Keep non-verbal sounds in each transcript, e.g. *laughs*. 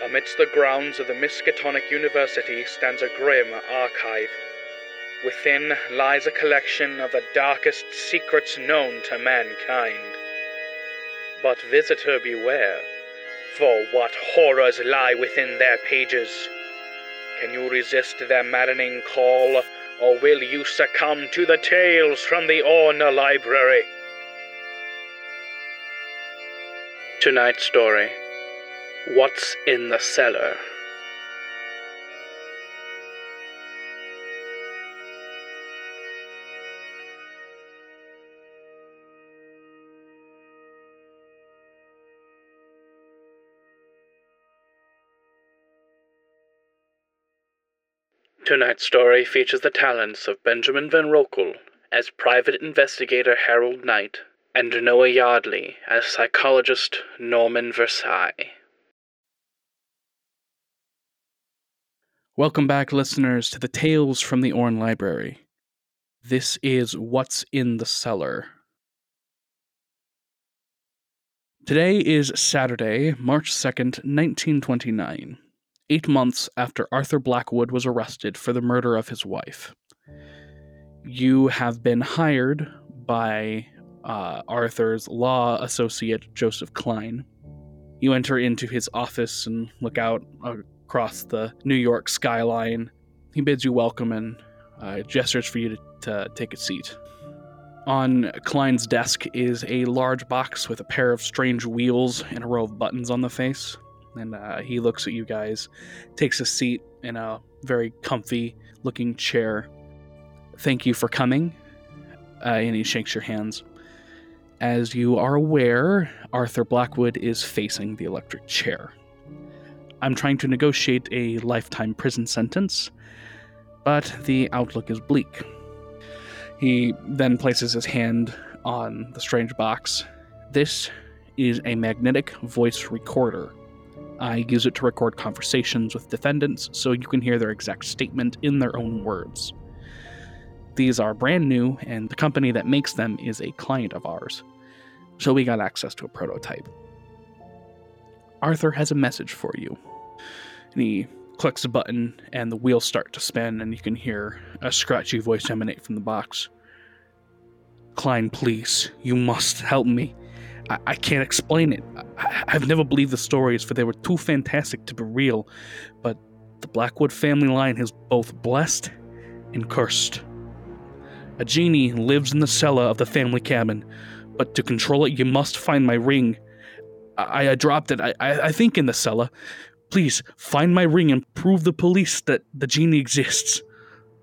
Amidst the grounds of the Miskatonic University stands a grim archive. Within lies a collection of the darkest secrets known to mankind. But visitor beware, for what horrors lie within their pages? Can you resist their maddening call, or will you succumb to the tales from the Orne Library? Tonight's story What's in the Cellar? Tonight's story features the talents of Benjamin Van Rokel as private investigator Harold Knight and Noah Yardley as psychologist Norman Versailles. Welcome back, listeners, to the Tales from the Orne Library. This is What's in the Cellar. Today is Saturday, March 2nd, 1929, eight months after Arthur Blackwood was arrested for the murder of his wife. You have been hired by uh, Arthur's law associate, Joseph Klein. You enter into his office and look out across the New York skyline. He bids you welcome and uh, gestures for you to, to take a seat. On Klein's desk is a large box with a pair of strange wheels and a row of buttons on the face. And uh, he looks at you guys, takes a seat in a very comfy looking chair. Thank you for coming. Uh, and he shakes your hands. As you are aware, Arthur Blackwood is facing the electric chair. I'm trying to negotiate a lifetime prison sentence, but the outlook is bleak. He then places his hand on the strange box. This is a magnetic voice recorder. I use it to record conversations with defendants so you can hear their exact statement in their own words. These are brand new, and the company that makes them is a client of ours. So we got access to a prototype. Arthur has a message for you. He clicks a button, and the wheels start to spin, and you can hear a scratchy voice emanate from the box. Klein, please, you must help me. I, I can't explain it. I, I've never believed the stories, for they were too fantastic to be real. But the Blackwood family line is both blessed and cursed. A genie lives in the cellar of the family cabin, but to control it, you must find my ring. I, I dropped it, I, I think, in the cellar. Please find my ring and prove the police that the genie exists.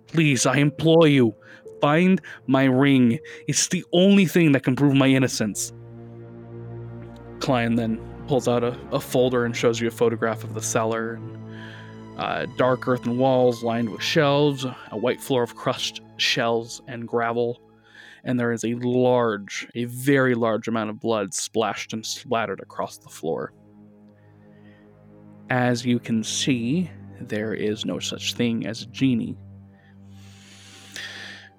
Please, I implore you, find my ring. It's the only thing that can prove my innocence. Klein then pulls out a, a folder and shows you a photograph of the cellar. Uh, dark earthen walls lined with shelves, a white floor of crushed shells and gravel, and there is a large, a very large amount of blood splashed and splattered across the floor. As you can see, there is no such thing as a genie.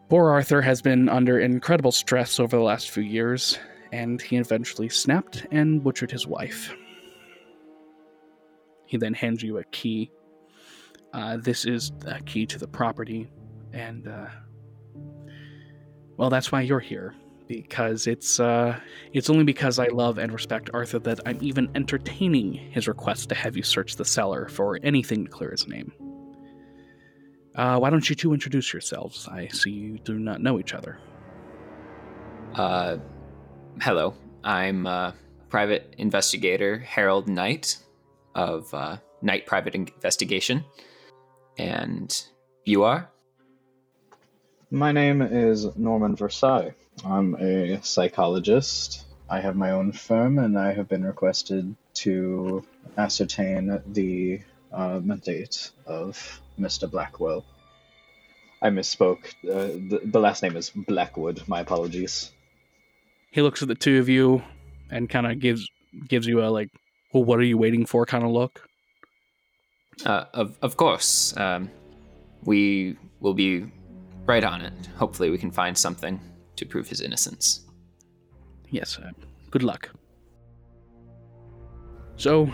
Poor Arthur has been under incredible stress over the last few years, and he eventually snapped and butchered his wife. He then hands you a key. Uh, this is a key to the property, and uh, well, that's why you're here. Because it's uh, it's only because I love and respect Arthur that I'm even entertaining his request to have you search the cellar for anything to clear his name. Uh, why don't you two introduce yourselves? I see you do not know each other. Uh, hello. I'm uh, private investigator Harold Knight of uh, Knight Private Investigation. And you are? My name is Norman Versailles. I'm a psychologist. I have my own firm, and I have been requested to ascertain the uh, mandate of Mr. Blackwell. I misspoke. Uh, the, the last name is Blackwood. My apologies. He looks at the two of you and kind of gives gives you a like, well, what are you waiting for? kind of look. Uh, of of course, um, we will be right on it. Hopefully, we can find something to prove his innocence. Yes. Uh, good luck. So,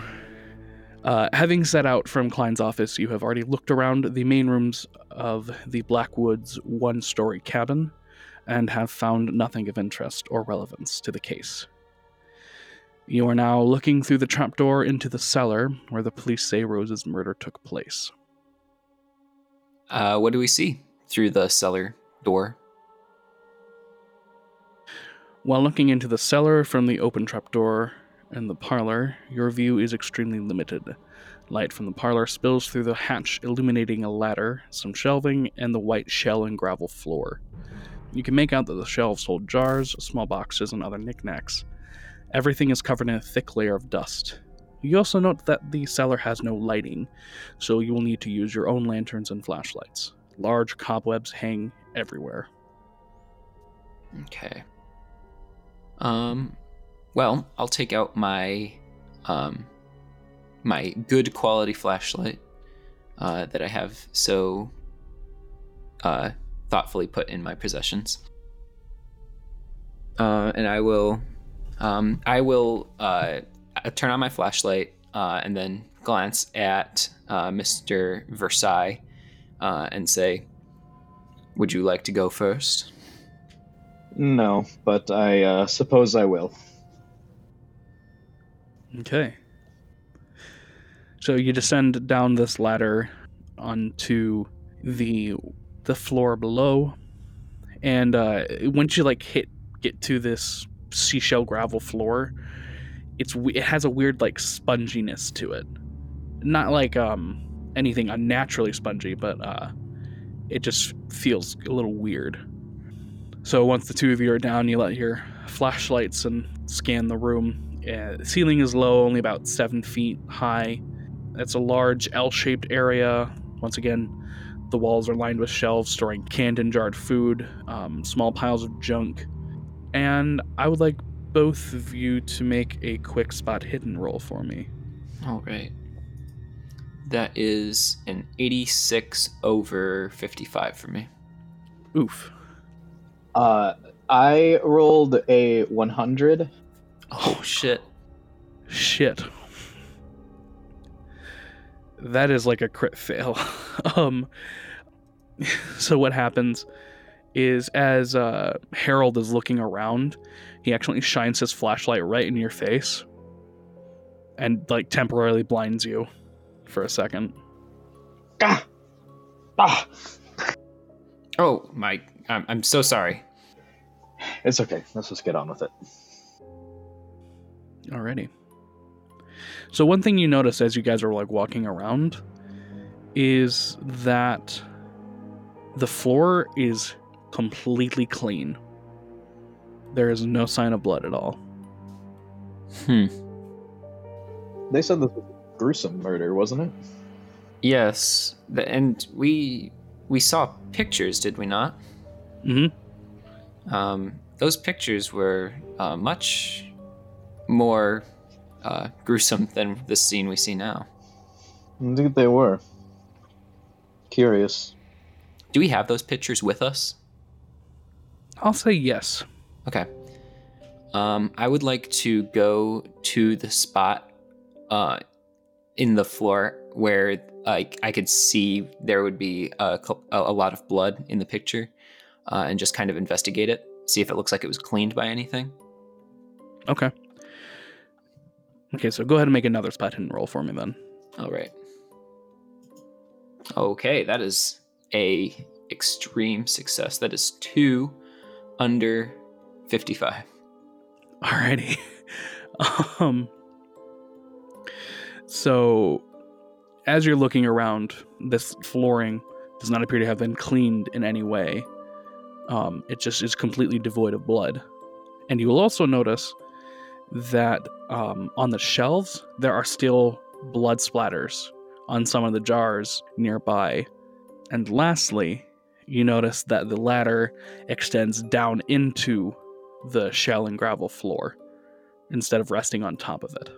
Uh, having set out from Klein's office, you have already looked around the main rooms of the Blackwoods one story cabin and have found nothing of interest or relevance to the case. You are now looking through the trapdoor into the cellar where the police say Rose's murder took place. Uh, what do we see through the cellar door? While looking into the cellar from the open trapdoor in the parlor, your view is extremely limited. Light from the parlor spills through the hatch, illuminating a ladder, some shelving, and the white shell and gravel floor. You can make out that the shelves hold jars, small boxes, and other knickknacks. Everything is covered in a thick layer of dust. You also note that the cellar has no lighting, so you will need to use your own lanterns and flashlights. Large cobwebs hang everywhere. Okay. Um, well, I'll take out my um my good quality flashlight uh, that I have so uh, thoughtfully put in my possessions. Uh, and I will um, I will uh, turn on my flashlight uh, and then glance at uh, Mr. Versailles and say, "Would you like to go first? No, but I uh, suppose I will. Okay. So you descend down this ladder onto the the floor below, and uh, once you like hit get to this seashell gravel floor, it's it has a weird like sponginess to it. Not like um anything unnaturally spongy, but uh, it just feels a little weird. So once the two of you are down, you let your flashlights and scan the room. Uh, the ceiling is low, only about seven feet high. It's a large L-shaped area. Once again, the walls are lined with shelves storing canned and jarred food, um, small piles of junk, and I would like both of you to make a quick spot hidden roll for me. All right. That is an 86 over 55 for me. Oof. Uh, I rolled a 100. Oh shit. Shit. That is like a crit fail. *laughs* um *laughs* so what happens is as uh Harold is looking around, he actually shines his flashlight right in your face and like temporarily blinds you for a second. Ah! Ah! Oh my, I'm, I'm so sorry. It's okay. Let's just get on with it. Alrighty. So one thing you notice as you guys are like walking around is that the floor is completely clean. There is no sign of blood at all. Hmm. They said this was a gruesome murder, wasn't it? Yes, and we we saw pictures, did we not? Mm-hmm. Um, those pictures were uh, much more uh, gruesome than the scene we see now. Indeed, they were. Curious. Do we have those pictures with us? I'll say yes. Okay. Um, I would like to go to the spot uh, in the floor where like I could see there would be a a lot of blood in the picture, uh, and just kind of investigate it, see if it looks like it was cleaned by anything. Okay. Okay, so go ahead and make another spot hidden roll for me then. All right. Okay, that is a extreme success. That is two under fifty-five. Alrighty. *laughs* um so as you're looking around, this flooring does not appear to have been cleaned in any way. Um, it just is completely devoid of blood. And you will also notice that um, on the shelves there are still blood splatters on some of the jars nearby. And lastly, you notice that the ladder extends down into the shell and gravel floor instead of resting on top of it.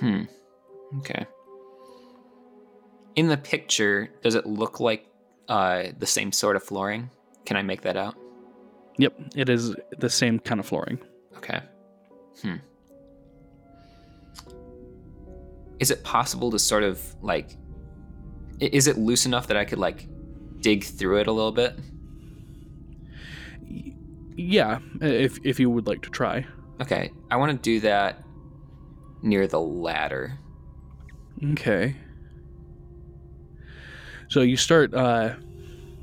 Hmm. Okay. In the picture, does it look like uh, the same sort of flooring? Can I make that out? Yep, it is the same kind of flooring. Okay. Hmm. is it possible to sort of like is it loose enough that I could like dig through it a little bit? Yeah, if if you would like to try. Okay, I want to do that near the ladder. Okay. So you start uh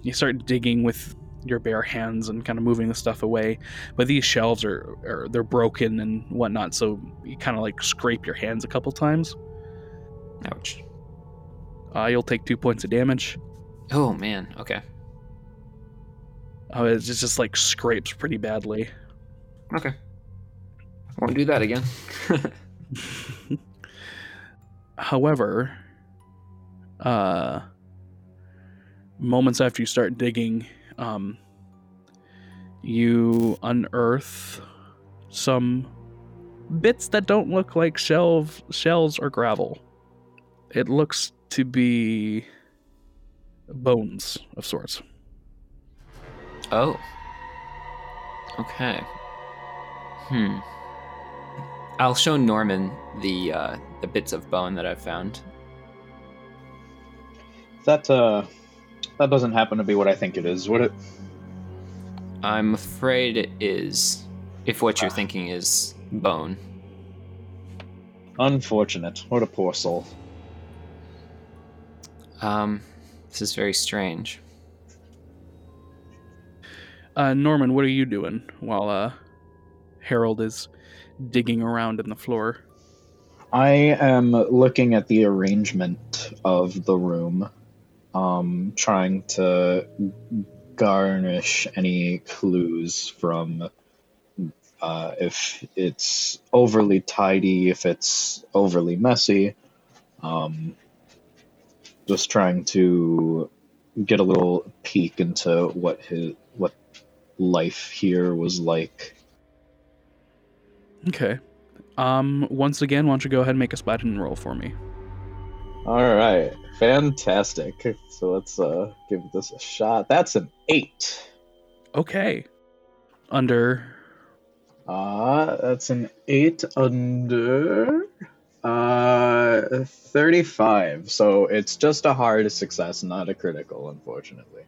you start digging with your bare hands and kind of moving the stuff away, but these shelves are, are they're broken and whatnot, so you kind of like scrape your hands a couple times. Ouch. Uh, you'll take two points of damage. Oh man. Okay. Oh, it's just, just like scrapes pretty badly. Okay. I won't do that again. *laughs* However, uh, moments after you start digging, um, you unearth some bits that don't look like shelf, shells or gravel. It looks to be bones of sorts. oh. Okay. Hmm. I'll show Norman the uh, the bits of bone that I've found. That uh, that doesn't happen to be what I think it is, would it? I'm afraid it is. If what you're thinking is bone. Unfortunate. What a poor soul. Um, this is very strange. Uh, Norman, what are you doing while uh, Harold is digging around in the floor? I am looking at the arrangement of the room, um, trying to garnish any clues from uh, if it's overly tidy, if it's overly messy. Um, just trying to get a little peek into what his what life here was like. Okay. Um, once again, why don't you go ahead and make a spot hidden roll for me? All right, fantastic. So let's uh give this a shot. That's an eight. Okay. Under. Uh that's an eight under uh thirty-five. So it's just a hard success, not a critical, unfortunately.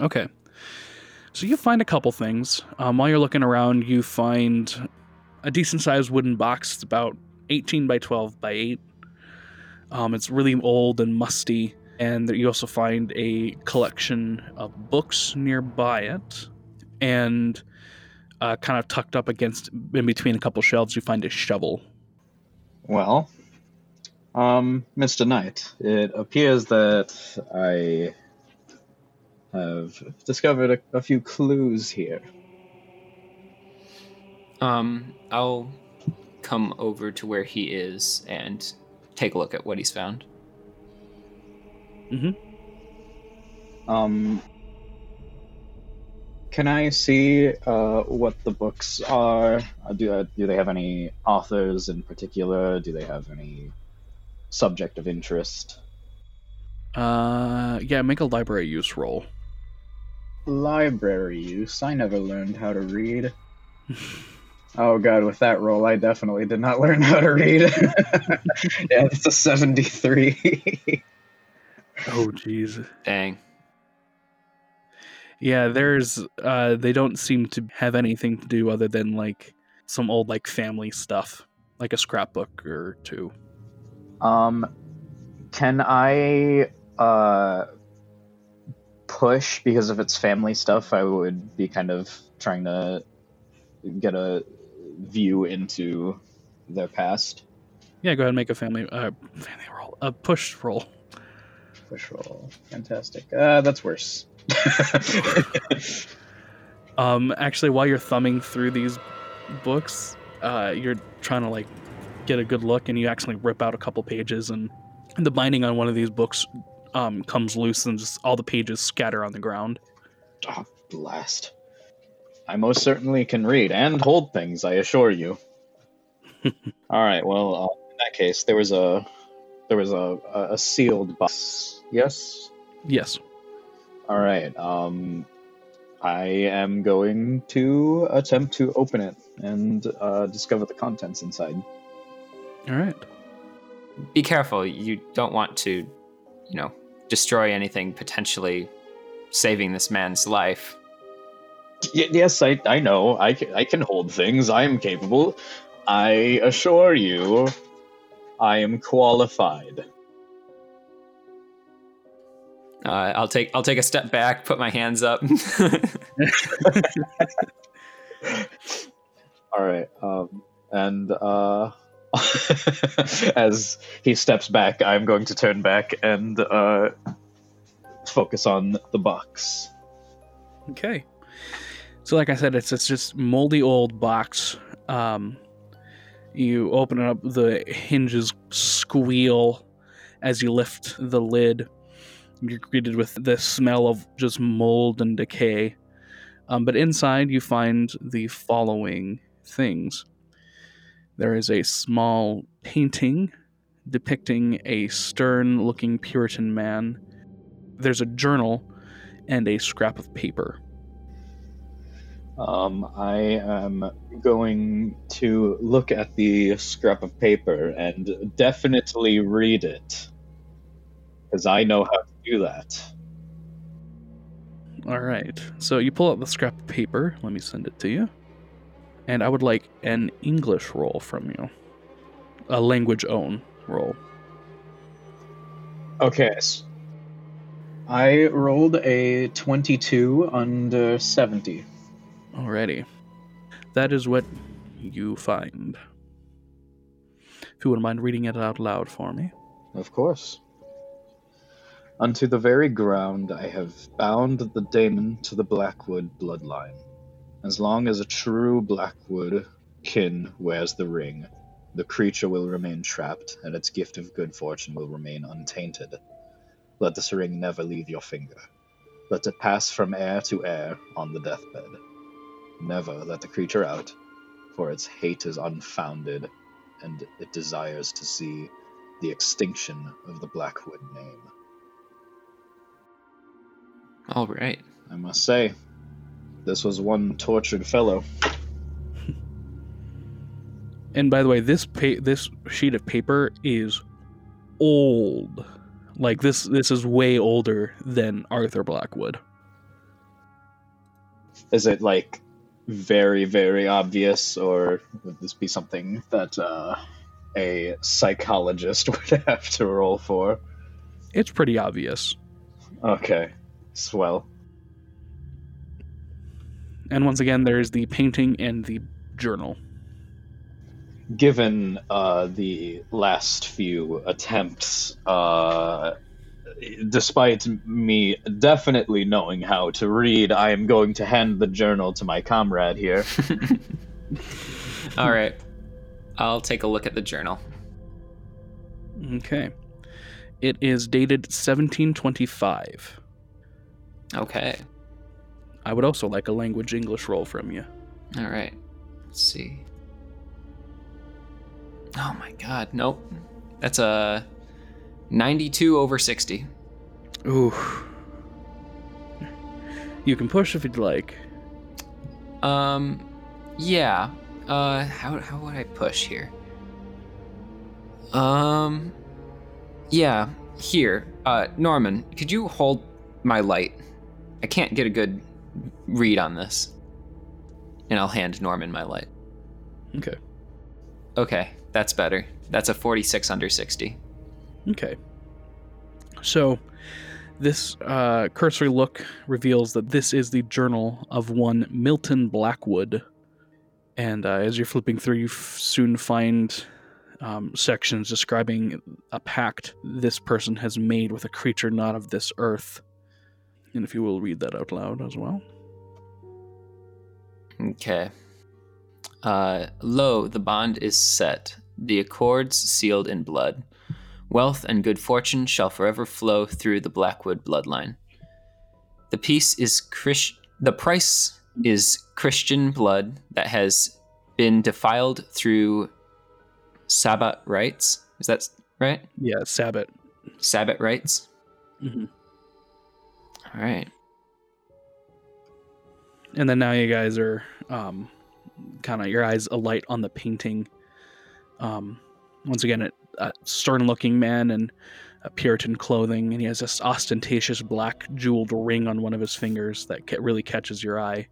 Okay. So you find a couple things. Um, while you're looking around, you find a decent sized wooden box. It's about 18 by 12 by 8. Um, it's really old and musty. And you also find a collection of books nearby it. And uh, kind of tucked up against, in between a couple shelves, you find a shovel. Well, um, Mr. Knight, it appears that I have discovered a, a few clues here. Um, I'll come over to where he is and take a look at what he's found. Hmm. Um, can I see uh, what the books are? Uh, do uh, do they have any authors in particular? Do they have any subject of interest? Uh, yeah, make a library use roll. Library use. I never learned how to read. *laughs* Oh god, with that roll, I definitely did not learn how to read. *laughs* yeah, it's a seventy-three. *laughs* Oh, jeez. Dang. Yeah, there's uh they don't seem to have anything to do other than like some old like family stuff, like a scrapbook or two. Um, can I uh push because if it's family stuff, I would be kind of trying to get a view into their past. Yeah, go ahead and make a family uh family roll. A push roll. Push roll, fantastic. Uh, that's worse. *laughs* *laughs* Um actually while you're thumbing through these books, uh you're trying to like get a good look and you actually rip out a couple pages and the binding on one of these books um comes loose and just all the pages scatter on the ground. oh, blast! I most certainly can read and hold things. I assure you. *laughs* All right. Well, uh, in that case, there was a there was a, a, a sealed box. Yes. Yes. All right. Um, I am going to attempt to open it and uh, discover the contents inside. All right. be careful. You don't want to, you know, destroy anything potentially saving this man's life. Y- yes, I, I know. I can, I can hold things. I am capable. I assure you, I am qualified. Uh, I'll take I'll take a step back, put my hands up. *laughs* All right. Um, and uh, *laughs* as he steps back, I'm going to turn back and uh, focus on the box. Okay. So, like I said, it's it's just moldy old box. Um, you open it up, the hinges squeal as you lift the lid. You're greeted with the smell of just mold and decay. Um, but inside, you find the following things. There is a small painting depicting a stern looking Puritan man. There's a journal and a scrap of paper. Um, I am going to look at the scrap of paper and definitely read it. Because I know how to do that. All right. So you pull out the scrap of paper. Let me send it to you. And I would like an English roll from you. A language own roll. Okay. I rolled a 22 under 70. Alrighty. That is what you find. If you wouldn't mind reading it out loud for me. Of course. Unto the very ground I have bound the daemon to the Blackwood bloodline. As long as a true Blackwood kin wears the ring, the creature will remain trapped, and its gift of good fortune will remain untainted. Let this ring never leave your finger. Let it pass from heir to heir on the deathbed. Never let the creature out, for its hate is unfounded, and it desires to see the extinction of the Blackwood name. All right. I must say, this was one tortured fellow. And by the way, this pa- this sheet of paper is old. Like this this is way older than Arthur Blackwood. Is it like very, very obvious, or would this be something that uh, a psychologist *laughs* would have to roll for? It's pretty obvious. Okay, swell. And once again, there's the painting and the journal. Given uh, the last few attempts, uh, despite me definitely knowing how to read, I am going to hand the journal to my comrade here. *laughs* All right. I'll take a look at the journal. Okay. It is dated 1725. Okay. I would also like a language English roll from you. All right. Let's see. Oh my god. Nope. That's a 92 over 60. Ooh. You can push if you'd like. Um yeah. Uh how how would I push here? Um yeah, here. Uh Norman, could you hold my light? I can't get a good read on this. And I'll hand Norman my light. Okay. Okay, that's better. That's a 46 under 60. Okay. So, this uh, cursory look reveals that this is the journal of one Milton Blackwood. And uh, as you're flipping through, you f- soon find um, sections describing a pact this person has made with a creature not of this earth. And if you will read that out loud as well. Okay. Uh, lo, the bond is set, the accords sealed in blood. Wealth and good fortune shall forever flow through the Blackwood bloodline. The peace is Chris- the price is Christian blood that has been defiled through Sabbat rites. Is that right? Yeah, Sabbat. Sabbat rites. hmm All right. And then now you guys are um, kind of your eyes alight on the painting. Um, once again, it a stern-looking man in a Puritan clothing, and he has this ostentatious black jeweled ring on one of his fingers that ca- really catches your eye.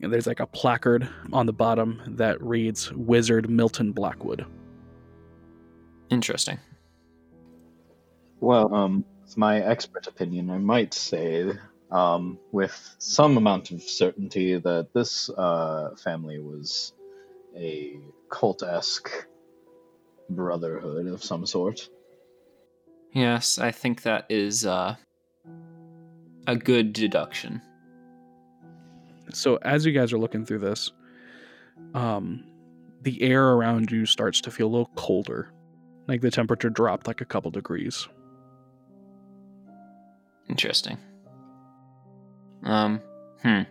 And there's like a placard on the bottom that reads "Wizard Milton Blackwood." Interesting. Well, um, with my expert opinion, I might say, um, with some amount of certainty, that this uh, family was a cult esque brotherhood of some sort. Yes, I think that is uh, a good deduction. So as you guys are looking through this, um, the air around you starts to feel a little colder. Like the temperature dropped like a couple degrees. Interesting. Um, hmm.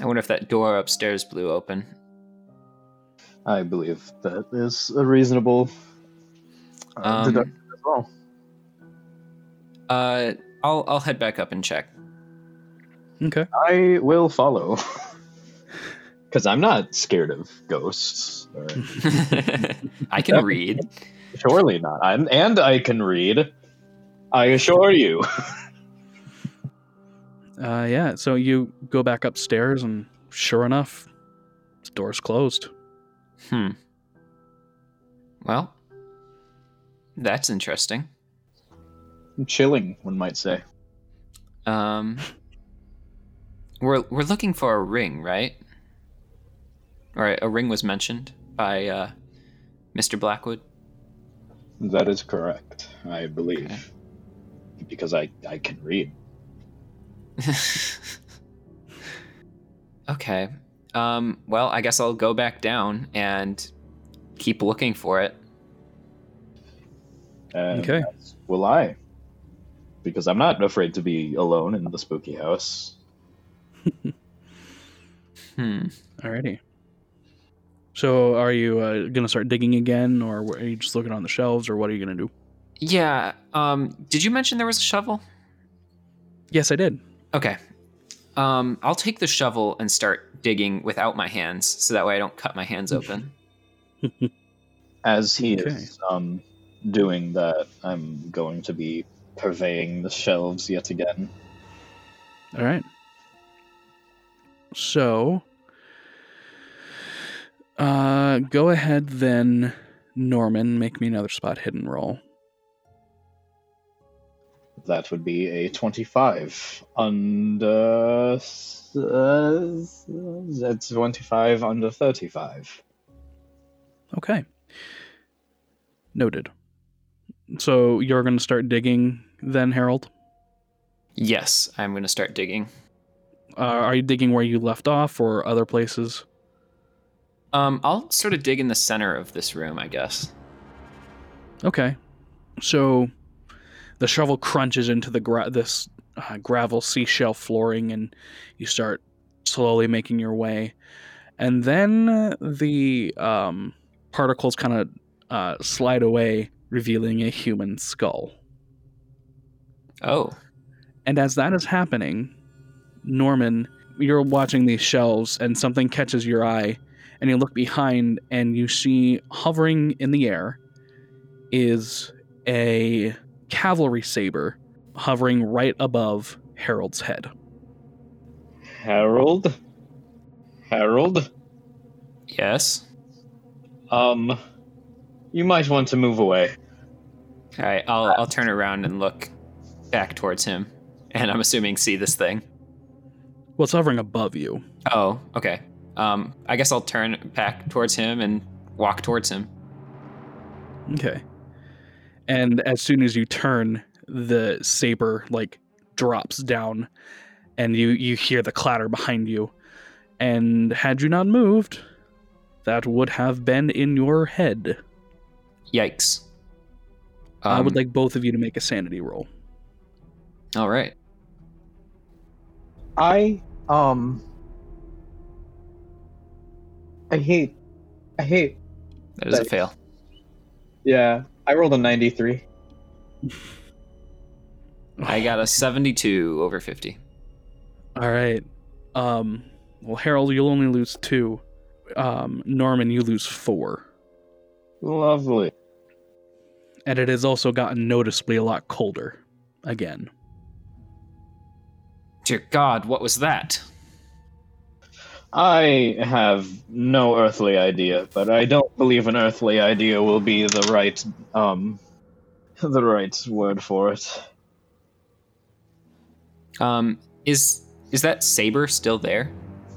I wonder if that door upstairs blew open. I believe that is a reasonable uh, Um, deduction as well. Uh, I'll I'll head back up and check. Okay. I will follow. *laughs* Because I'm not scared of ghosts. Or, *laughs* I can read. surely not. I'm, and I can read. I assure you. *laughs* Uh, yeah. So you go back upstairs, and sure enough, the door's closed. Hmm. Well, that's interesting. Chilling, one might say. Um, we're we're looking for a ring, right? All right, a ring was mentioned by uh, Mr. Blackwood. That is correct, I believe. Okay. Because I, I can read. *laughs* okay. Um, well, I guess I'll go back down and keep looking for it. And Okay. Will I? Because I'm not afraid to be alone in the spooky house. *laughs* Hmm. Alrighty. So are you uh, gonna start digging again, or are you just looking on the shelves, or what are you gonna do? Yeah. Um, did you mention there was a shovel? Yes, I did. Okay. Um, I'll take the shovel and start digging without my hands, so that way I don't cut my hands open. *laughs* As he Okay. is um, doing that, I'm going to be purveying the shelves yet again. All right. So, uh, go ahead then, Norman. Make me another spot hidden roll. That would be a 25 under. Uh, that's 25 under 35. Okay. Noted. So you're going to start digging then, Harold? Yes, I'm going to start digging. Uh, are you digging where you left off or other places? Um, I'll sort of dig in the center of this room, I guess. Okay. So the shovel crunches into the gra- this uh, gravel seashell flooring, and you start slowly making your way. And then the um, particles kind of uh, slide away, revealing a human skull. Oh, And as that is happening, Norman, you're watching these shelves, and something catches your eye, and you look behind, and you see hovering in the air is a cavalry saber hovering right above Harold's head. Harold? Harold? yes. Um, you might want to move away. All right, I'll I'll turn around and look back towards him, and I'm assuming see this thing. Well, it's hovering above you. Oh, okay. Um, I guess I'll turn back towards him and walk towards him. Okay. And as soon as you turn, the saber like drops down and you you hear the clatter behind you. And had you not moved, that would have been in your head. Yikes. I would Um, like both of you to make a sanity roll. All right. I, um. I hate. I hate. That is a fail. Yeah, I rolled a 93. I got a 72 over 50. All right. Um well Harold, you'll only lose 2. Um Norman, you lose 4. Lovely. and it has also gotten noticeably a lot colder again. Dear God, what was that? I have no earthly idea, but I don't believe an earthly idea will be the right um the right word for it. Um, is is that saber still there?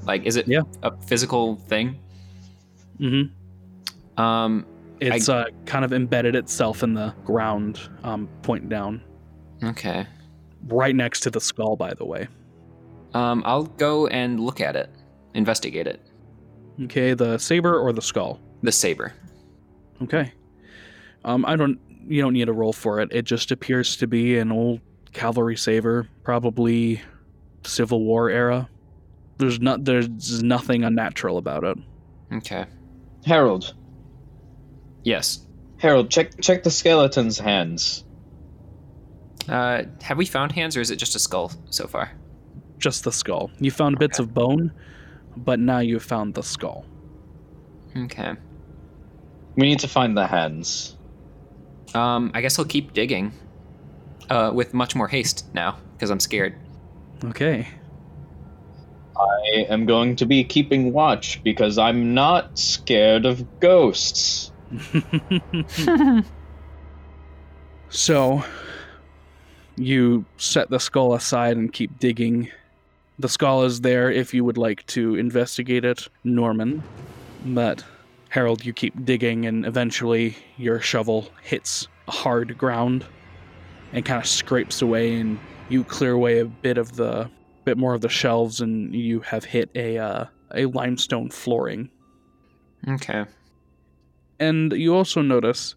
Like, is it Yeah. a physical thing? Mm-hmm. Um, It's uh, kind of embedded itself in the ground, um, point down, okay. right next to the skull. By the way. Um, I'll go and look at it, investigate it. Okay, the saber or the skull. The saber. Okay. Um, I don't. You don't need a roll for it. It just appears to be an old cavalry saber, probably Civil War era. There's not. There's nothing unnatural about it. Okay. Harold, Yes. Harold, check check the skeleton's hands. Uh, have we found hands, or is it just a skull so far? Just the skull. You found bits of bone, but now you've found the skull. Okay. We need to find the hands. Um, I guess I'll keep digging. Uh, with much more haste now, because I'm scared. Okay. I am going to be keeping watch because I'm not scared of ghosts. *laughs* *laughs* so, you set the skull aside and keep digging. The skull is there if you would like to investigate it, Norman. But, Harold, you keep digging, and eventually your shovel hits hard ground and kind of scrapes away, and you clear away a bit of the bit more of the shelves, and you have hit a uh, a limestone flooring. Okay. And you also notice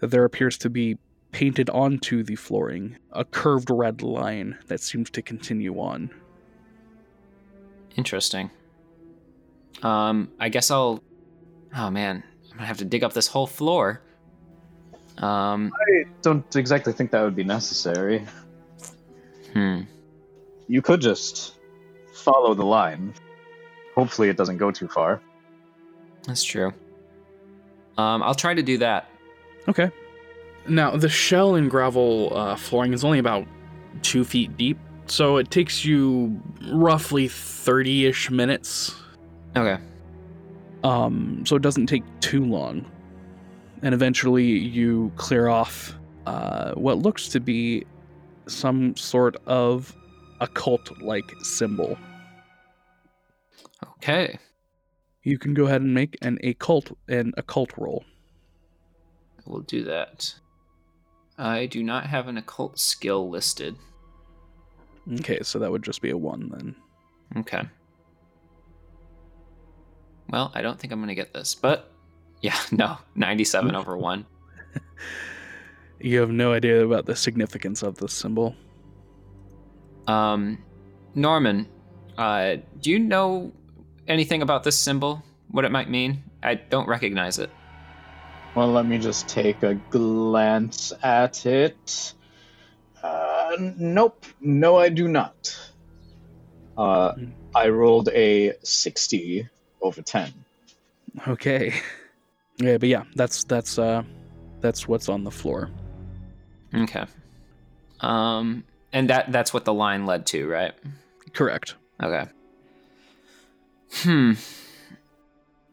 that there appears to be painted onto the flooring a curved red line that seems to continue on. Interesting. Um, I guess I'll. Oh man, I'm gonna have to dig up this whole floor. Um, I don't exactly think that would be necessary. hmm. You could just follow the line. Hopefully, it doesn't go too far. That's true. Um, I'll try to do that. Okay. Now, the shell and gravel uh, flooring is only about two feet deep, so it takes you roughly 30 ish minutes. Okay. Um, so it doesn't take too long. And eventually you clear off uh, what looks to be some sort of occult like symbol. Okay. You can go ahead and make an occult an occult roll. We'll do that. I do not have an occult skill listed. Okay, so that would just be a one then. Okay. Well, I don't think I'm gonna get this, but yeah, *laughs* no, 97 over *laughs* one. You have no idea about the significance of this symbol. Um, Norman, uh, do you know anything about this symbol? What it might mean? I don't recognize it. Well, let me just take a glance at it. Uh, nope. No, I do not. Uh, I rolled a 60 over 10. Okay. Yeah, but yeah, that's that's uh that's what's on the floor. Okay. Um, and that that's what the line led to, right? Correct. Okay. Hmm.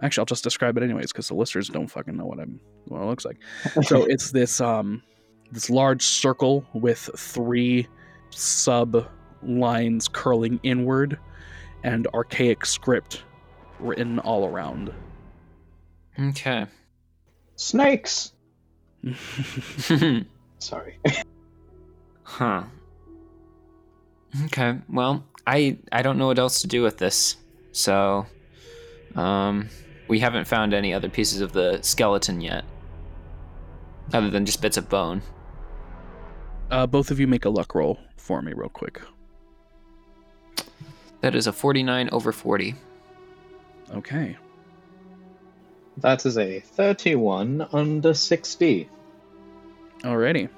Actually, I'll just describe it anyways because the listeners don't fucking know what I'm what it looks like. So *laughs* it's this um this large circle with three sub lines curling inward and archaic script written all around. Okay. Snakes! *laughs* Sorry. huh. Okay. Well, I I don't know what else to do with this. So, um, we haven't found any other pieces of the skeleton yet, other than just bits of bone. Uh, both of you make a luck roll for me real quick. That is a 49 over 40. Okay. That is a 31 under 60. Alrighty.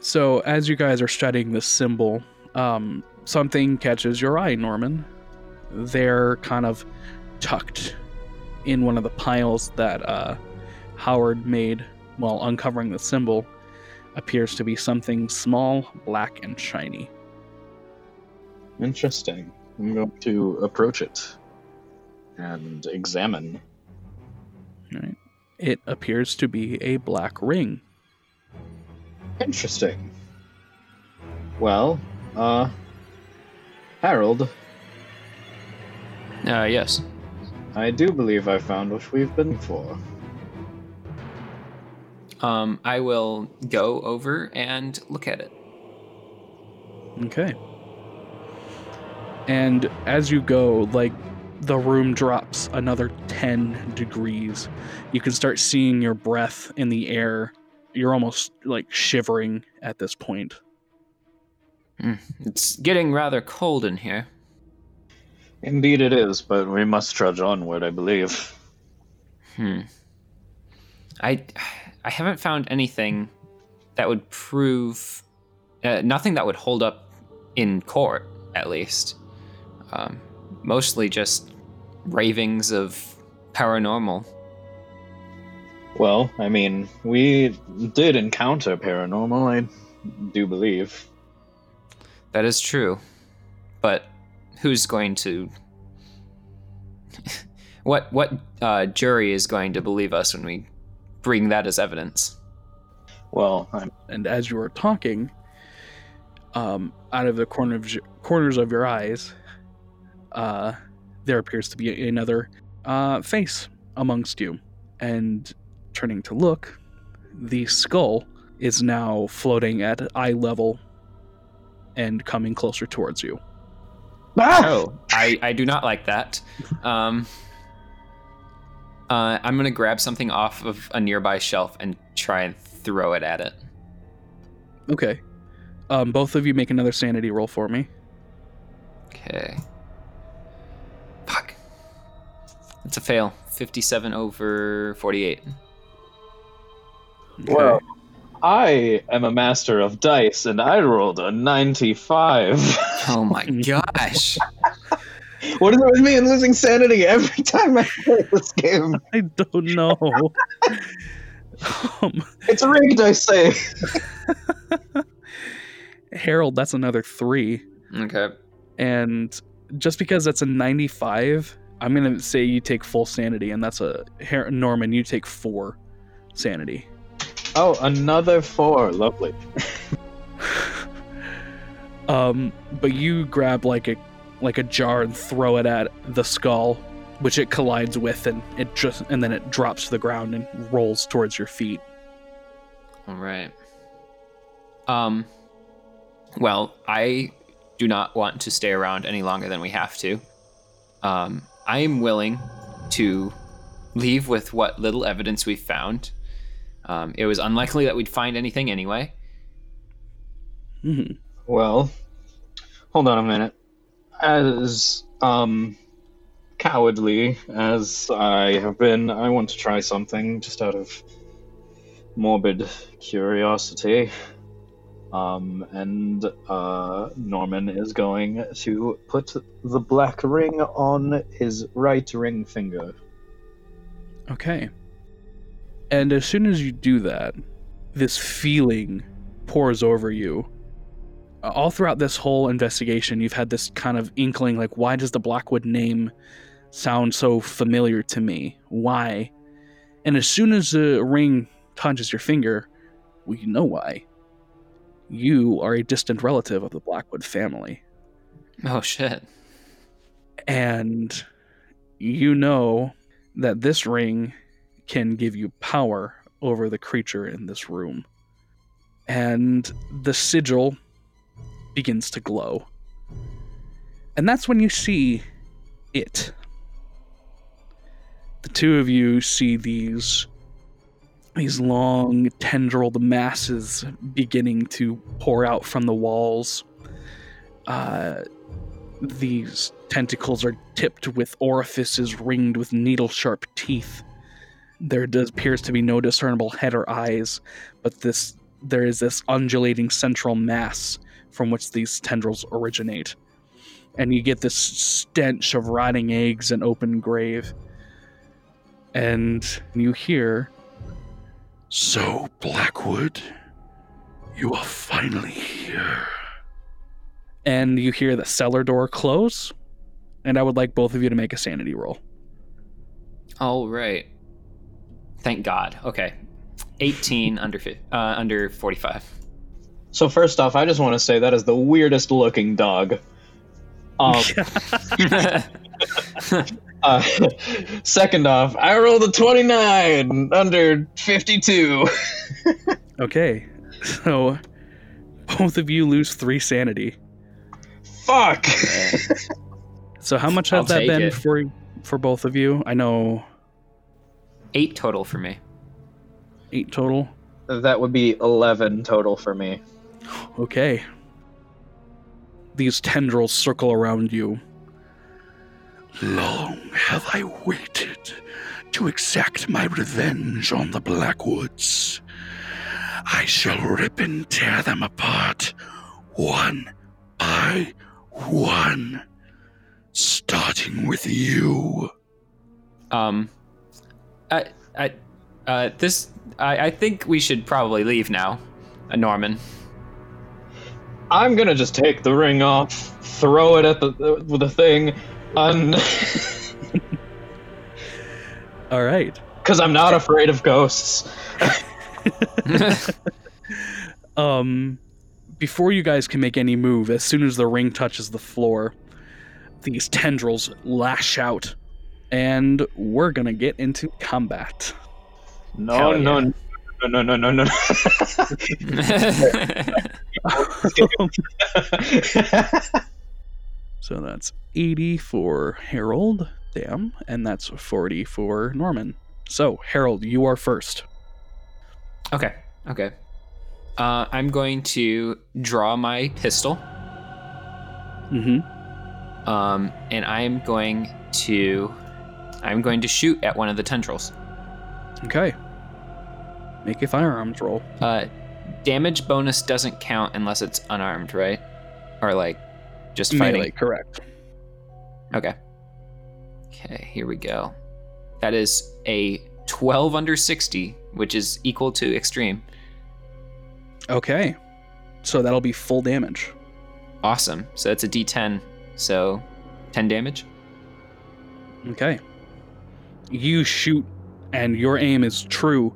So as you guys are studying this symbol, um, something catches your eye, Norman. They're kind of tucked in one of the piles that uh, Howard made while uncovering the symbol, appears to be something small, black, and shiny. Interesting. I'm going to approach it and examine. Right. It appears to be a black ring. Interesting. Well, uh, Harold, Uh, yes. I do believe I found what we've been for. Um, I will go over and look at it. Okay. And as you go, like the room drops another 10 degrees. You can start seeing your breath in the air. You're almost like shivering at this point. It's getting rather cold in here. Indeed it is, but we must trudge onward, I believe. Hmm. I I haven't found anything that would prove uh, nothing that would hold up in court, at least. Um, mostly just ravings of paranormal. Well, I mean, we did encounter paranormal, I do believe. That is true, but who's going to? *laughs* what what uh, jury is going to believe us when we bring that as evidence? Well, I'm And as you are talking, um, out of the corner of, your- corners of your eyes, uh, there appears to be another uh, face amongst you. And turning to look, the skull is now floating at eye level and coming closer towards you. Oh, I, I do not like that. Um, uh, I'm gonna grab something off of a nearby shelf and try and throw it at it. Okay. Um, both of you make another sanity roll for me. Okay. Fuck. It's a fail. 57 over 48. Okay. Well, I am a master of dice, and I rolled a 95. Oh my *laughs* gosh. What is it with me and losing sanity every time I play this game? *laughs* I don't know. um, It's rigged, I say. *laughs* Harold, that's another three. Okay. And just because that's a 95, I'm going to say you take full sanity, and that's a Har- Norman, you take four sanity. Oh, another four. Lovely. *laughs* um, but you grab like a like a jar and throw it at the skull, which it collides with, and it just and then it drops to the ground and rolls towards your feet. All right. Um, well, I do not want to stay around any longer than we have to. Um, I am willing to leave with what little evidence we found. Um, it was unlikely that we'd find anything anyway. Mhm. Well, hold on a minute. As um cowardly as I have been, I want to try something just out of morbid curiosity. Um, and uh, Norman is going to put the black ring on his right ring finger. Okay. And as soon as you do that, this feeling pours over you. All throughout this whole investigation, you've had this kind of inkling like, why does the Blackwood name sound so familiar to me? Why? And as soon as the ring touches your finger, well, you know why. You are a distant relative of the Blackwood family. Oh shit. And you know that this ring can give you power over the creature in this room. And the sigil begins to glow. And that's when you see it. The two of you see these these long tendrilled masses beginning to pour out from the walls. Uh, these tentacles are tipped with orifices ringed with needle sharp teeth. There does appears to be no discernible head or eyes, but this there is this undulating central mass from which these tendrils originate. And you get this stench of rotting eggs and open grave. And you hear So, Blackwood, you are finally here. And you hear the cellar door close. And I would like both of you to make a sanity roll. All right. Thank God. Okay. 18 under uh, under 45. So first off, I just want to say that is the weirdest looking dog. Um, *laughs* *laughs* uh, second off, I rolled a 29 under 52. *laughs* Okay. So both of you lose three sanity. Fuck. So how much I'll has that been it. for for both of you? I know Eight total for me. eight total. That would be 11 total for me. Okay. These tendrils circle around you. Long have I waited to exact my revenge on the Blackwoods. I shall rip and tear them apart, one by one, starting with you. Um, I, I, uh, this, I, I think we should probably leave now, Norman. I'm gonna just take the ring off, throw it at the the, the thing, un *laughs* All right. because I'm not afraid of ghosts. *laughs* Um before you guys can make any move, as soon as the ring touches the floor, these tendrils lash out and we're going to get into combat. No, Hell no, yeah. No, no, no, no, no. *laughs* So that's 80 for Harold, damn, and that's 40 for Norman. So, Harold, you are first. okay, okay. Uh, I'm going to draw my pistol, Mm-hmm. um, and I'm going to, I'm going to shoot at one of the tendrils. Okay. Make a firearms roll. Uh, damage bonus doesn't count unless it's unarmed, right? Or like just fighting. Melee, correct. Okay. Okay, here we go. That is a 12 under 60, which is equal to extreme. Okay. So that'll be full damage. Awesome. So that's a d10. So 10 damage. Okay. You shoot, and your aim is true,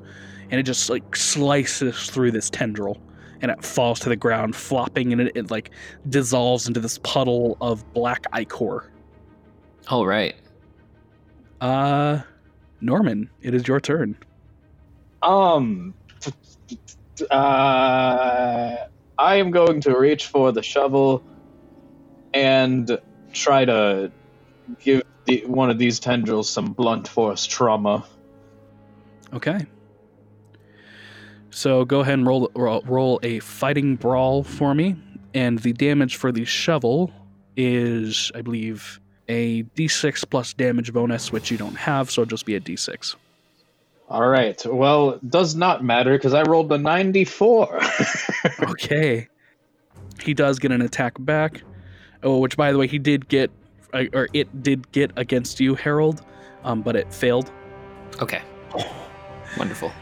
and it just like slices through this tendril, and it falls to the ground, flopping, and it, it like dissolves into this puddle of black ichor. All right. Uh, Norman, it is your turn. Um, uh, I am going to reach for the shovel and try to give the, one of these tendrils some blunt force trauma. Okay. So go ahead and roll roll, roll a fighting brawl for me, and the damage for the shovel is, I believe, a d6 plus damage bonus, which you don't have, so it'll just be a d6. All right. Well, does not matter because I rolled a 94. *laughs* Okay. He does get an attack back. Oh, which by the way, he did get, uh, or it did get against you, Harold, um, but it failed. Okay. Wonderful.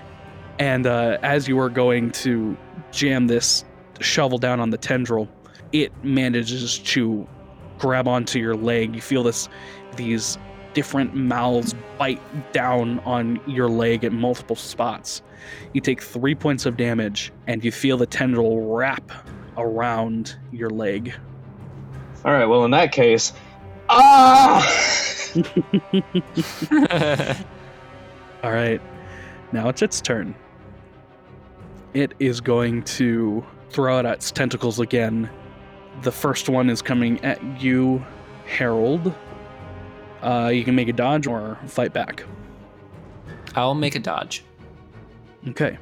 And uh, as you are going to jam this shovel down on the tendril, it manages to grab onto your leg. You feel this, these different mouths bite down on your leg at multiple spots. You take three points of damage, and you feel the tendril wrap around your leg. All right. Well, in that case, ah! *laughs* *laughs* All right. Now it's its turn. It is going to throw out its tentacles again. The first one is coming at you, Harold. Uh, you can make a dodge or fight back. I'll make a dodge. Okay.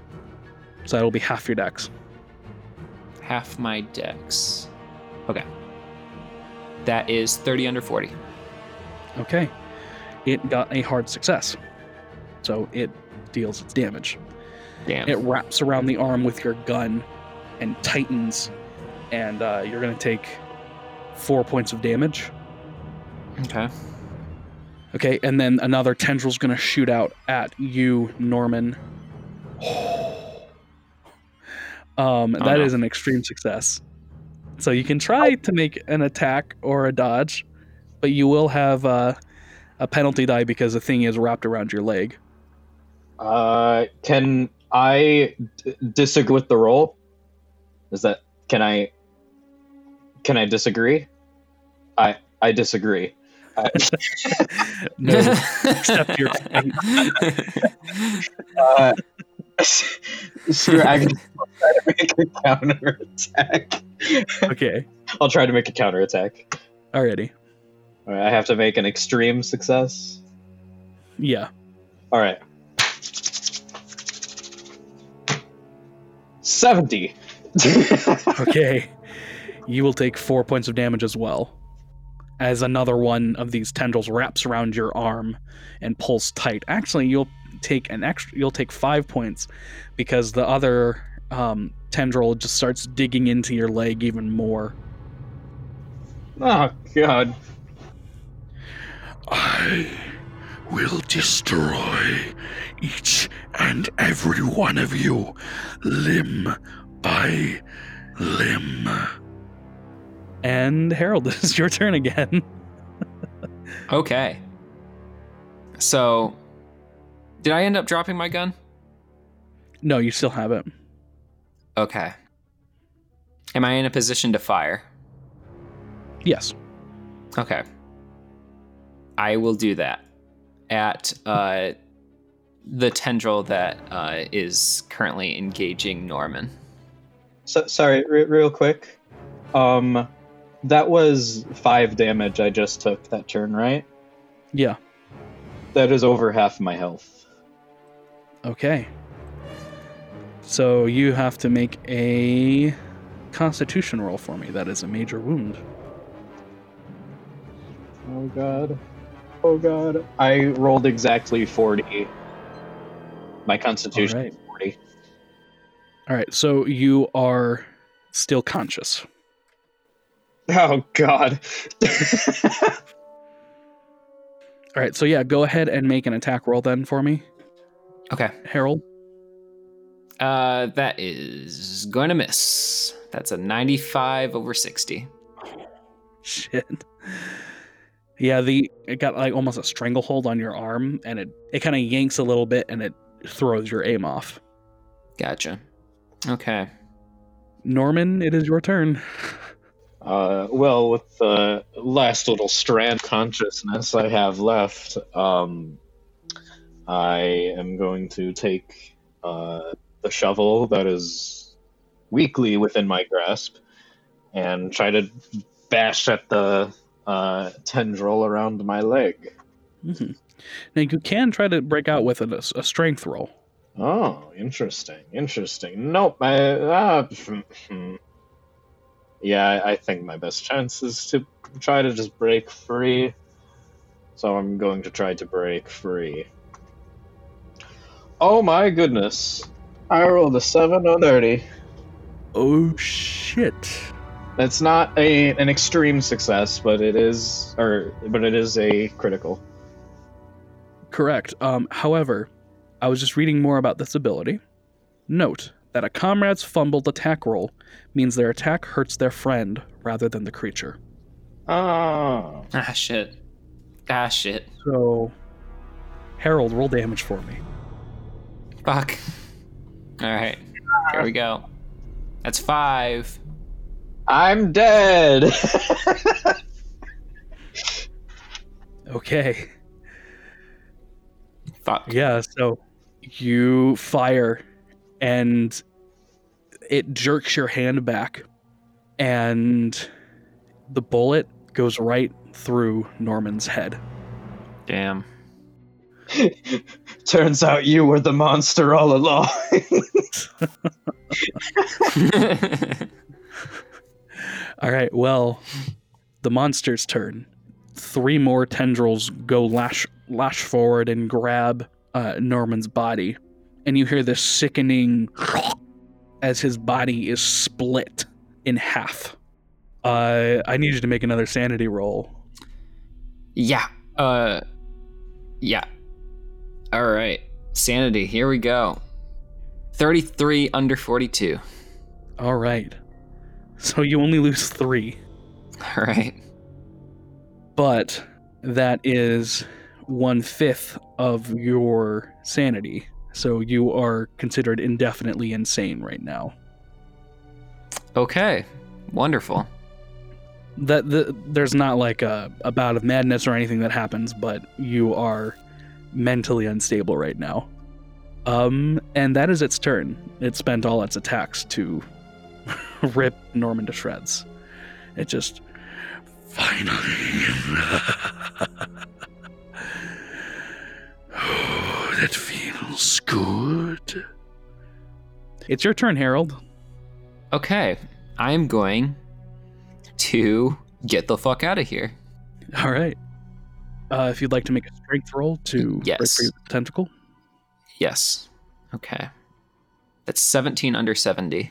So that'll be half your dex. Half my dex. Okay. That is 30 under 40. Okay. It got a hard success. So it deals its damage. Damn. It wraps around the arm with your gun and tightens, and uh, you're going to take four points of damage. Okay. Okay, and then another tendril's gonna shoot out at you, Norman. Um, Oh, that no. is an extreme success. So you can try to make an attack or a dodge, but you will have uh, a penalty die because the thing is wrapped around your leg. Uh, can I d- disagree with the roll? Is that can I? Can I disagree? I I disagree. I, *laughs* *laughs* No, accept your fate. uh, *laughs* screw. I can try to make a counter attack. Okay, I'll try to make a counter attack. already. All right, I have to make an extreme success. Yeah. All right. 70. *laughs* Okay. you will take four points of damage as well. As another one of these tendrils wraps around your arm and pulls tight. Actually, you'll take an extra. You'll take five points because the other um, tendril just starts digging into your leg even more. oh, God. *sighs* I will destroy each and every one of you, limb by limb. And Harold, *laughs* this is your turn again. *laughs* okay. So, did I end up dropping my gun? no, you still have it. Okay. Am I in a position to fire? Yes. Okay. I will do that at uh, the tendril that uh, is currently engaging Norman. So, sorry, re- real quick. Um, that was five damage I just took that turn, right? Yeah. That is over half my health. Okay. So you have to make a constitution roll for me. That is a major wound. Oh god. Oh god. I rolled exactly 40. My constitution Alright. is 40. All right, so you are still conscious. Oh god. *laughs* All right, so yeah, go ahead and make an attack roll then for me, Okay. Harold. Uh, that is going to miss. That's a 95 over 60. *laughs* Shit. Yeah, the it got like almost a stranglehold on your arm, and it it kind of yanks a little bit, and it throws your aim off. Gotcha. Okay. Norman, it is your turn. Uh, well, with the last little strand consciousness I have left, um, I am going to take uh, the shovel that is weakly within my grasp and try to bash at the uh, tendril around my leg. hmm Now you can try to break out with a, a strength roll. Oh, interesting, interesting. Nope, I, uh, *laughs* yeah, I- I think my best chance is to try to just break free. So I'm going to try to break free. Oh my goodness. I rolled a 7 on 30. Oh shit! That's not a an extreme success, but it is or but it is a critical. Correct. Um, however, I was just reading more about this ability. Note that a comrade's fumbled attack roll means their attack hurts their friend rather than the creature. Oh. Ah, shit. Ah, shit. So, Harold, roll damage for me. Fuck. Alright. Here we go. That's five. I'm dead. *laughs* Okay. Fuck. Yeah, so you fire and it jerks your hand back and the bullet goes right through Norman's head. Damn. *laughs* Turns out you were the monster all along. *laughs* All right, well, the monster's turn. Three more tendrils go lash lash forward and grab uh, Norman's body, and you hear this sickening *laughs* as his body is split in half. Uh, I need you to make another sanity roll. yeah. Uh. Yeah. Alright. Sanity. Here we go. 33 under 42. All right. So you only lose three, All right. but that is one fifth of your sanity. So you are considered indefinitely insane right now. Okay. Wonderful. That the, there's not like a, a bout of madness or anything that happens, but you are mentally unstable right now. Um, and that is its turn. It spent all its attacks to *laughs* rip Norman to shreds. It just Finally. *laughs* oh, that feels good. it's your turn, Harold. Okay. I'm going to get the fuck out of here. All right. Uh, if you'd like to make a strength roll to break Yes. of the tentacle. Yes. Okay. That's 17 under 70.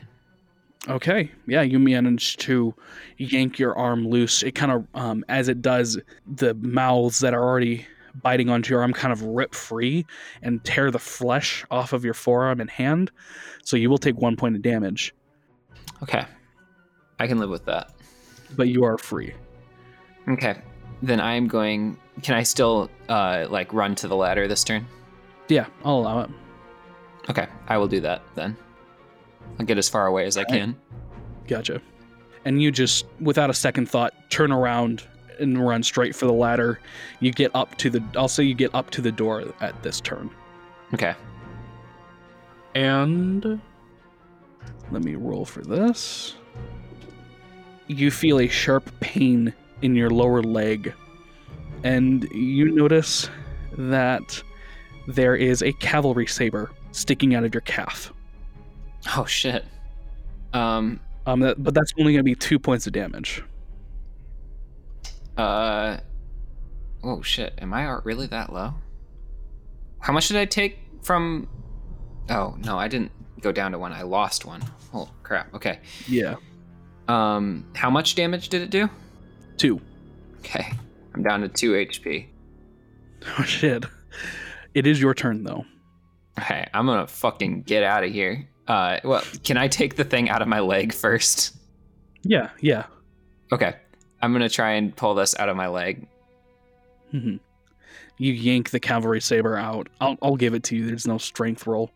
Okay, yeah, you manage to yank your arm loose. It kind of, um, as it does, the mouths that are already biting onto your arm kind of rip free and tear the flesh off of your forearm and hand. So you will take one point of damage, Okay. I can live with that. but you are free. Okay. Then I'm going. Can I still, uh, like, run to the ladder this turn? Yeah, I'll allow it. Okay. I will do that then. I'll get as far away as I can. Gotcha. And you just, without a second thought, turn around and run straight for the ladder. You get up to the, I'll say you get up to the door at this turn. Okay. And let me roll for this. You feel a sharp pain in your lower leg, and you notice that there is a cavalry saber sticking out of your calf. *laughs* Oh, shit. Um, Um, that, but that's only going to be two points of damage. uh. Oh, shit. Am I art really that low? How much did I take from. Oh, no, I didn't go down to one. I lost one. Oh, crap. Okay. Yeah, Um, how much damage did it do? two. Okay. I'm down to 2 HP. *laughs* Oh shit! It is your turn though. Okay, I'm gonna fucking get out of here. Uh, well, can I take the thing out of my leg first? Yeah, yeah. Okay, I'm gonna try and pull this out of my leg. hmm You yank the cavalry saber out. I'll, I'll give it to you. There's no strength roll.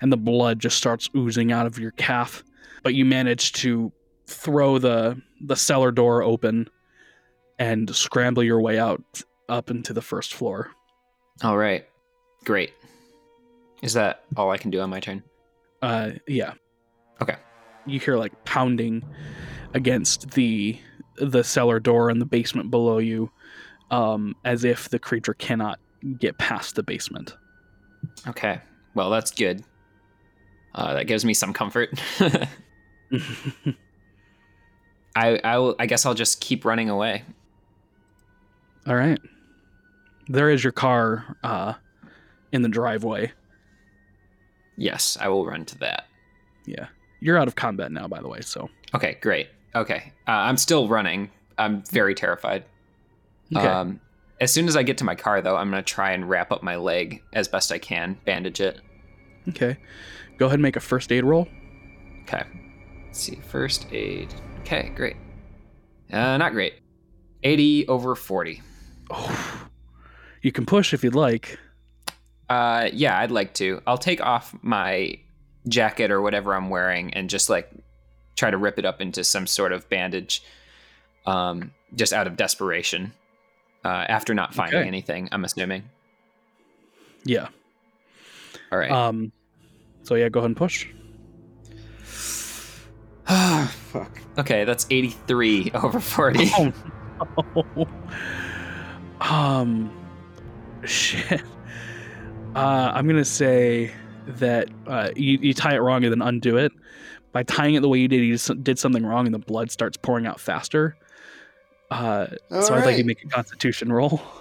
And the blood just starts oozing out of your calf. But you manage to throw the, the cellar door open and scramble your way out up into the first floor. All right, great. Is that all I can do on my turn? Uh, yeah. Okay. You hear like pounding against the the cellar door in the basement below you, um, as if the creature cannot get past the basement. Okay, well that's good. Uh, that gives me some comfort. *laughs* I I will. I guess I'll just keep running away. All right. There is your car uh, in the driveway. Yes, I will run to that. Yeah. You're out of combat now, by the way. So. Okay, great. Okay, uh, I'm still running. I'm very terrified. Okay. Um, as soon as I get to my car, though, I'm gonna try and wrap up my leg as best I can, bandage it. okay. Go ahead and make a first aid roll. Okay. Let's see. First aid. Okay, great. Uh, not great. 80 over 40. Oh. You can push if you'd like. Uh, yeah, I'd like to. I'll take off my jacket or whatever I'm wearing and just like try to rip it up into some sort of bandage, um, just out of desperation. Uh, after not finding Okay. anything, I'm assuming. Yeah. All right. Um. So yeah, go ahead and push. *sighs* Fuck. Okay, that's 83 *laughs* over 40. Oh, no. *laughs* um. Shit. Uh, I'm gonna say that uh, you, you tie it wrong and then undo it. By tying it the way you did, you just did something wrong, and the blood starts pouring out faster. Uh, so I'd like you to make a Constitution roll. *laughs*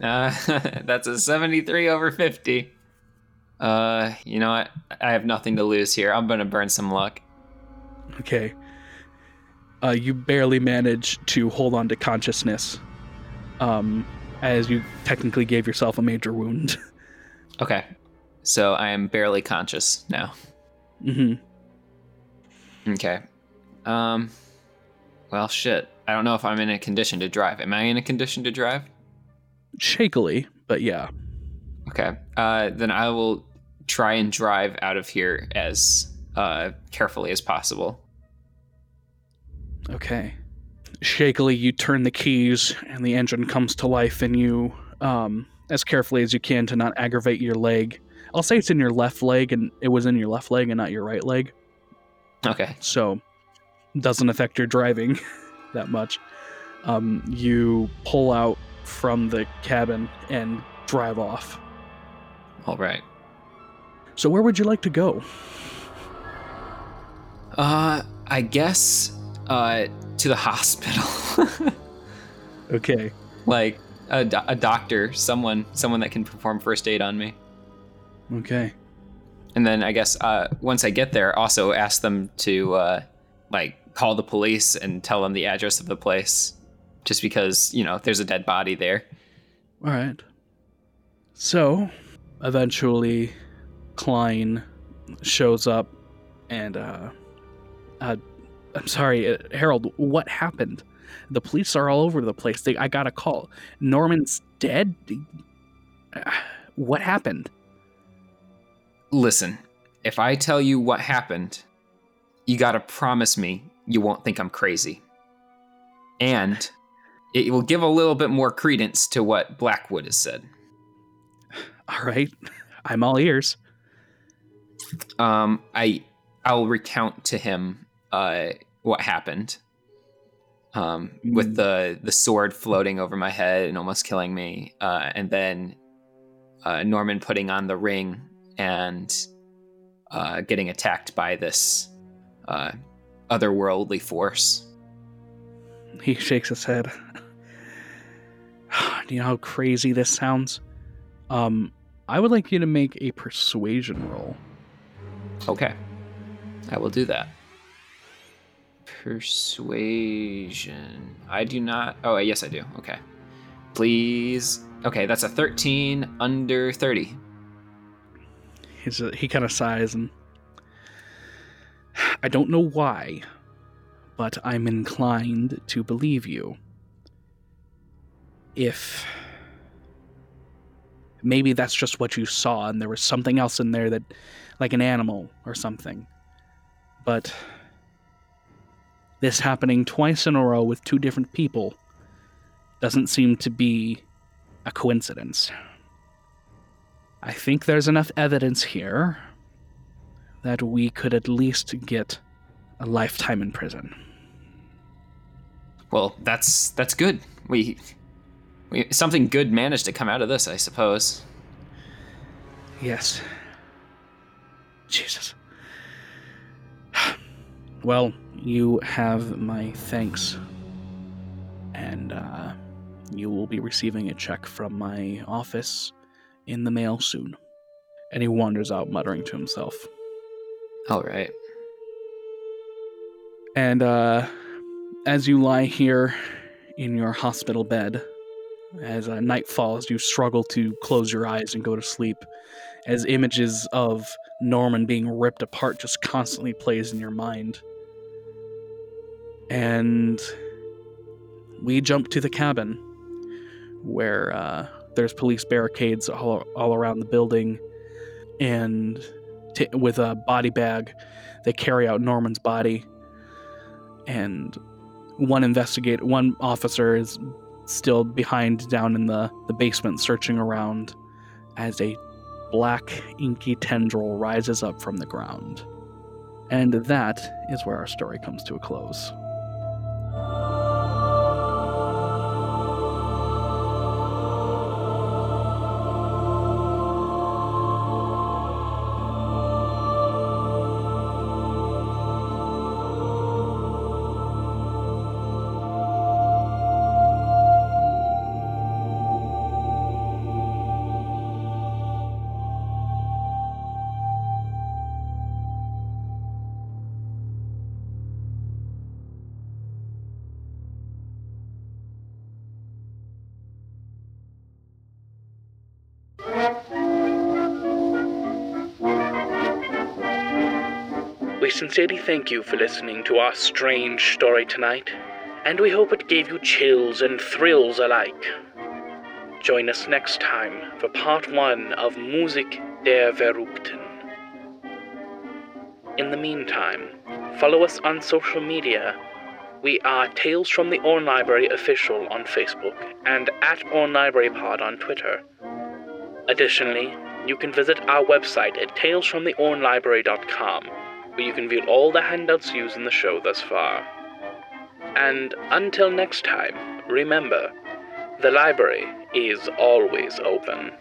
Uh, *laughs* that's a 73 over 50. Uh, you know what? I have nothing to lose here. I'm gonna burn some luck. Okay. Uh, you barely manage to hold on to consciousness, um, as you technically gave yourself a major wound. *laughs* Okay. So I am barely conscious now. Mm hmm Okay. Um. Well, shit. I don't know if I'm in a condition to drive. Am I in a condition to drive? Shakily, but yeah. Okay. Uh, then I will try and drive out of here as uh, carefully as possible. Okay. Shakily, you turn the keys, and the engine comes to life, and you, um, as carefully as you can to not aggravate your leg. I'll say it's in your left leg, and it was in your left leg and not your right leg. Okay. so doesn't affect your driving *laughs* that much. Um, you pull out from the cabin and drive off. All right. So where would you like to go? Uh, I guess uh to the *laughs* hospital. Okay. like a, do- a doctor, someone, someone that can perform first aid on me. Okay. And then I guess uh, once I get there, also ask them to uh, like call the police and tell them the address of the place, just because you know there's a dead body there. All right. So, eventually, Klein shows up, and uh, uh I'm sorry, uh, Harold. What happened? The police are all over the place. They, I got a call. Norman's dead. What happened? Listen, if I tell you what happened, you gotta promise me you won't think I'm crazy. And it will give a little bit more credence to what Blackwood has said. *sighs* All right, *laughs* I'm all ears. Um, I I'll recount to him uh, what happened. Um, with the the sword floating over my head and almost killing me, uh, and then uh, Norman putting on the ring and uh, getting attacked by this uh, otherworldly force. He shakes his head. *sighs* Do you know how crazy this sounds? Um, I would like you to make a persuasion roll. Okay, I will do that. Persuasion. I do not. Oh, yes, I do. Okay. Please. Okay, that's a 13 under 30. He's a, he kind of sighs and I don't know why, but I'm inclined to believe you. If maybe that's just what you saw and there was something else in there that like an animal or something. But this happening twice in a row with two different people doesn't seem to be a coincidence. I think there's enough evidence here that we could at least get a lifetime in prison. Well, that's that's good. We, we something good managed to come out of this, I suppose. Yes. Jesus. Well, you have my thanks. And uh, you will be receiving a check from my office in the mail soon. And he wanders out, muttering to himself. All right. And uh, as you lie here in your hospital bed, as uh, night falls, you struggle to close your eyes and go to sleep, as images of Norman being ripped apart just constantly plays in your mind. And we jump to the cabin, where uh, there's police barricades all, all around the building, and t- with a body bag, they carry out Norman's body and one investigate one officer is still behind down in the, the basement searching around as a black inky tendril rises up from the ground. And that is where our story comes to a close. Sincerely thank you for listening to our strange story tonight, and we hope it gave you chills and thrills alike. Join us next time for part one of Musik der Verrückten. In the meantime, follow us on social media. We are Tales from the Orne Library official on Facebook and at Orne Library Pod on Twitter. Additionally, you can visit our website at talesfromtheornelibrary.com, where you can view all the handouts used in the show thus far. And until next time, remember, the library is always open.